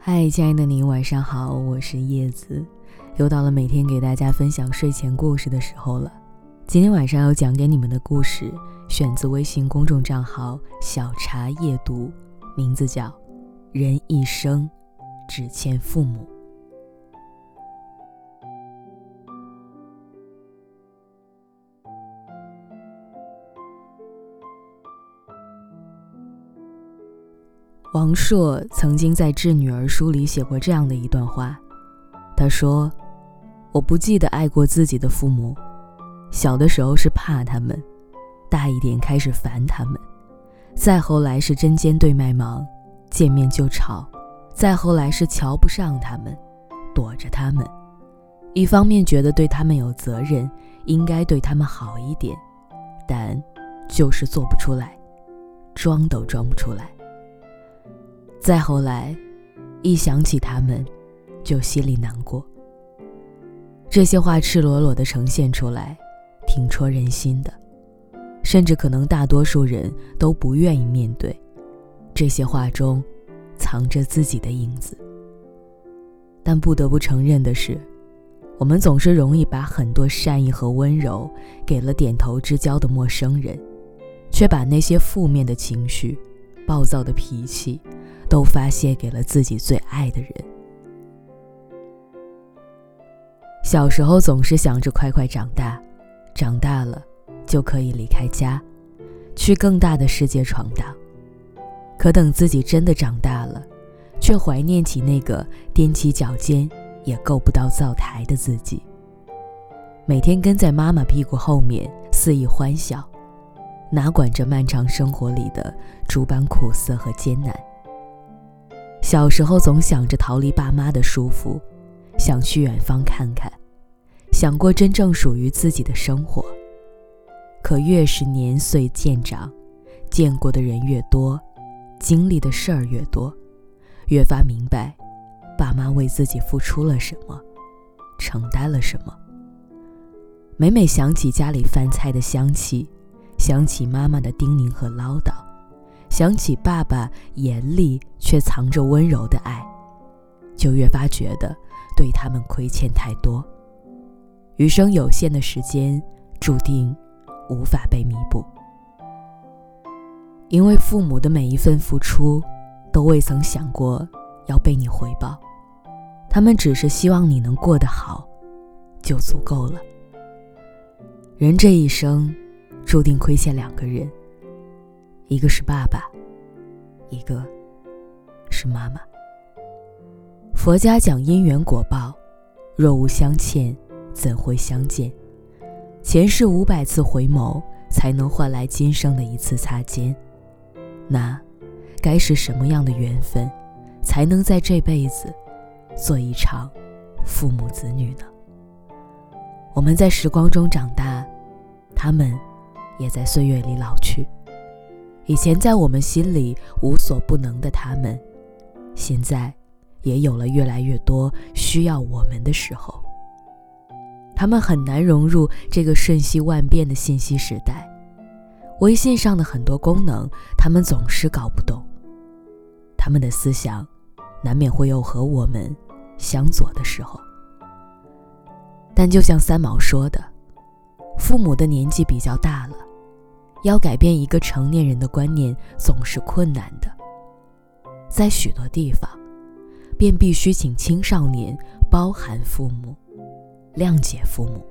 嗨，亲爱的你，晚上好，我是叶子，又到了每天给大家分享睡前故事的时候了。今天晚上要讲给你们的故事，选自微信公众账号“小茶夜读”，名字叫《人一生只欠父母》。王朔曾经在《致女儿》书里写过这样的一段话，他说：“我不记得爱过自己的父母，小的时候是怕他们，大一点开始烦他们，再后来是针尖对麦芒，见面就吵，再后来是瞧不上他们，躲着他们。一方面觉得对他们有责任，应该对他们好一点，但就是做不出来，装都装不出来。”再后来，一想起他们，就心里难过。这些话赤裸裸地呈现出来，挺戳人心的，甚至可能大多数人都不愿意面对。这些话中，藏着自己的影子。但不得不承认的是，我们总是容易把很多善意和温柔给了点头之交的陌生人，却把那些负面的情绪、暴躁的脾气。都发泄给了自己最爱的人。小时候总是想着快快长大，长大了就可以离开家，去更大的世界闯荡。可等自己真的长大了，却怀念起那个踮起脚尖也够不到灶台的自己。每天跟在妈妈屁股后面肆意欢笑，哪管这漫长生活里的诸般苦涩和艰难。小时候总想着逃离爸妈的束缚，想去远方看看，想过真正属于自己的生活。可越是年岁渐长，见过的人越多，经历的事儿越多，越发明白，爸妈为自己付出了什么，承担了什么。每每想起家里饭菜的香气，想起妈妈的叮咛和唠叨。想起爸爸严厉却藏着温柔的爱，就越发觉得对他们亏欠太多。余生有限的时间，注定无法被弥补。因为父母的每一份付出，都未曾想过要被你回报，他们只是希望你能过得好，就足够了。人这一生，注定亏欠两个人。一个是爸爸，一个是妈妈。佛家讲因缘果报，若无相欠，怎会相见？前世五百次回眸，才能换来今生的一次擦肩。那该是什么样的缘分，才能在这辈子做一场父母子女呢？我们在时光中长大，他们也在岁月里老去。以前在我们心里无所不能的他们，现在也有了越来越多需要我们的时候。他们很难融入这个瞬息万变的信息时代，微信上的很多功能，他们总是搞不懂。他们的思想，难免会有和我们相左的时候。但就像三毛说的，父母的年纪比较大了。要改变一个成年人的观念总是困难的，在许多地方，便必须请青少年包含父母，谅解父母。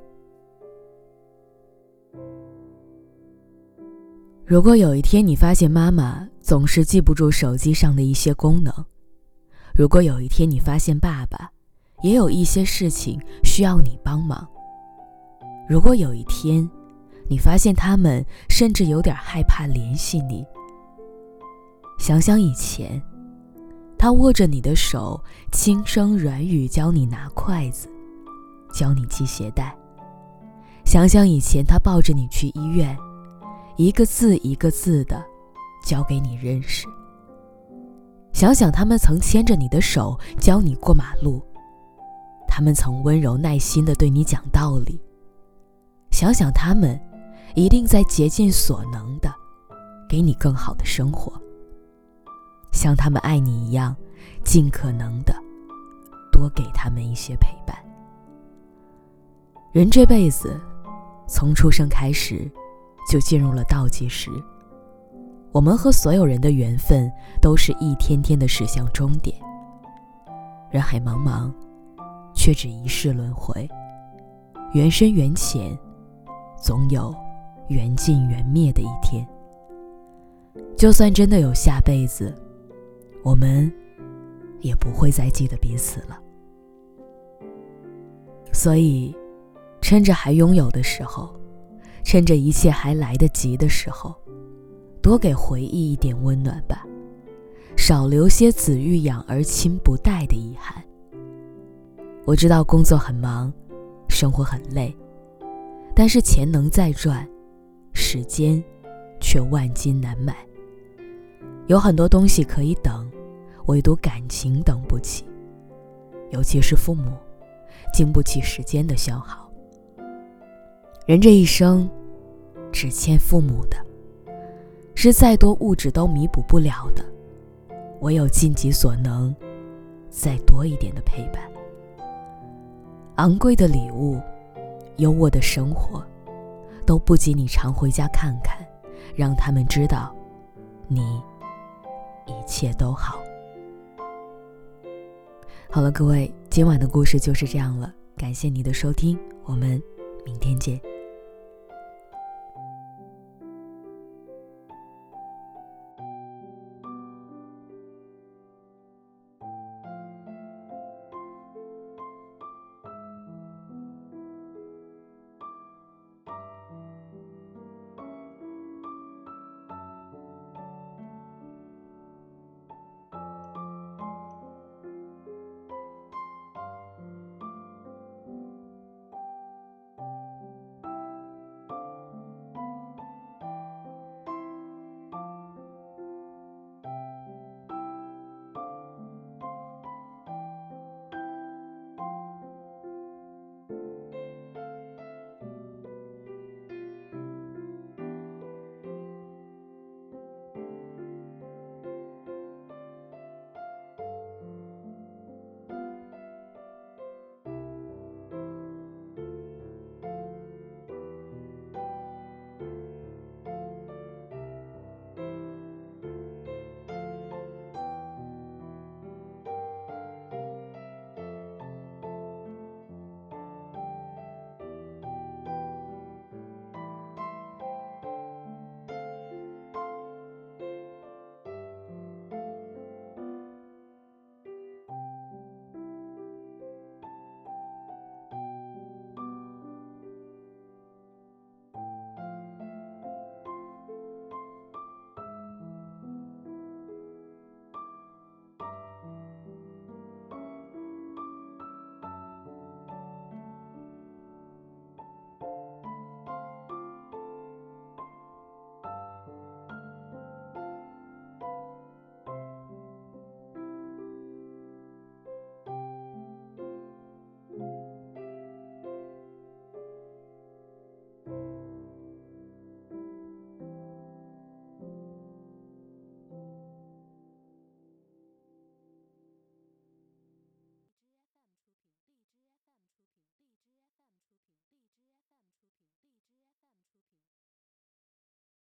如果有一天你发现妈妈总是记不住手机上的一些功能，如果有一天你发现爸爸也有一些事情需要你帮忙，如果有一天，你发现他们甚至有点害怕联系你。想想以前，他握着你的手，轻声软语教你拿筷子，教你系鞋带。想想以前，他抱着你去医院，一个字一个字的教给你认识。想想他们曾牵着你的手教你过马路，他们曾温柔耐心的对你讲道理。想想他们。一定在竭尽所能的，给你更好的生活。像他们爱你一样，尽可能的多给他们一些陪伴。人这辈子，从出生开始，就进入了倒计时。我们和所有人的缘分，都是一天天的驶向终点。人海茫茫，却只一世轮回。缘深缘浅，总有缘尽缘灭的一天。就算真的有下辈子，我们也不会再记得彼此了。所以，趁着还拥有的时候，趁着一切还来得及的时候，多给回忆一点温暖吧，少留些子欲养而亲不待的遗憾。我知道工作很忙。生活很累，但是钱能再赚，时间却万金难买。有很多东西可以等，唯独感情等不起。尤其是父母，经不起时间的消耗。人这一生，只欠父母的，是再多物质都弥补不了的，唯有尽己所能，再多一点的陪伴。昂贵的礼物，优渥的生活，都不及你常回家看看，让他们知道，你一切都好。好了，各位，今晚的故事就是这样了，感谢你的收听，我们明天见。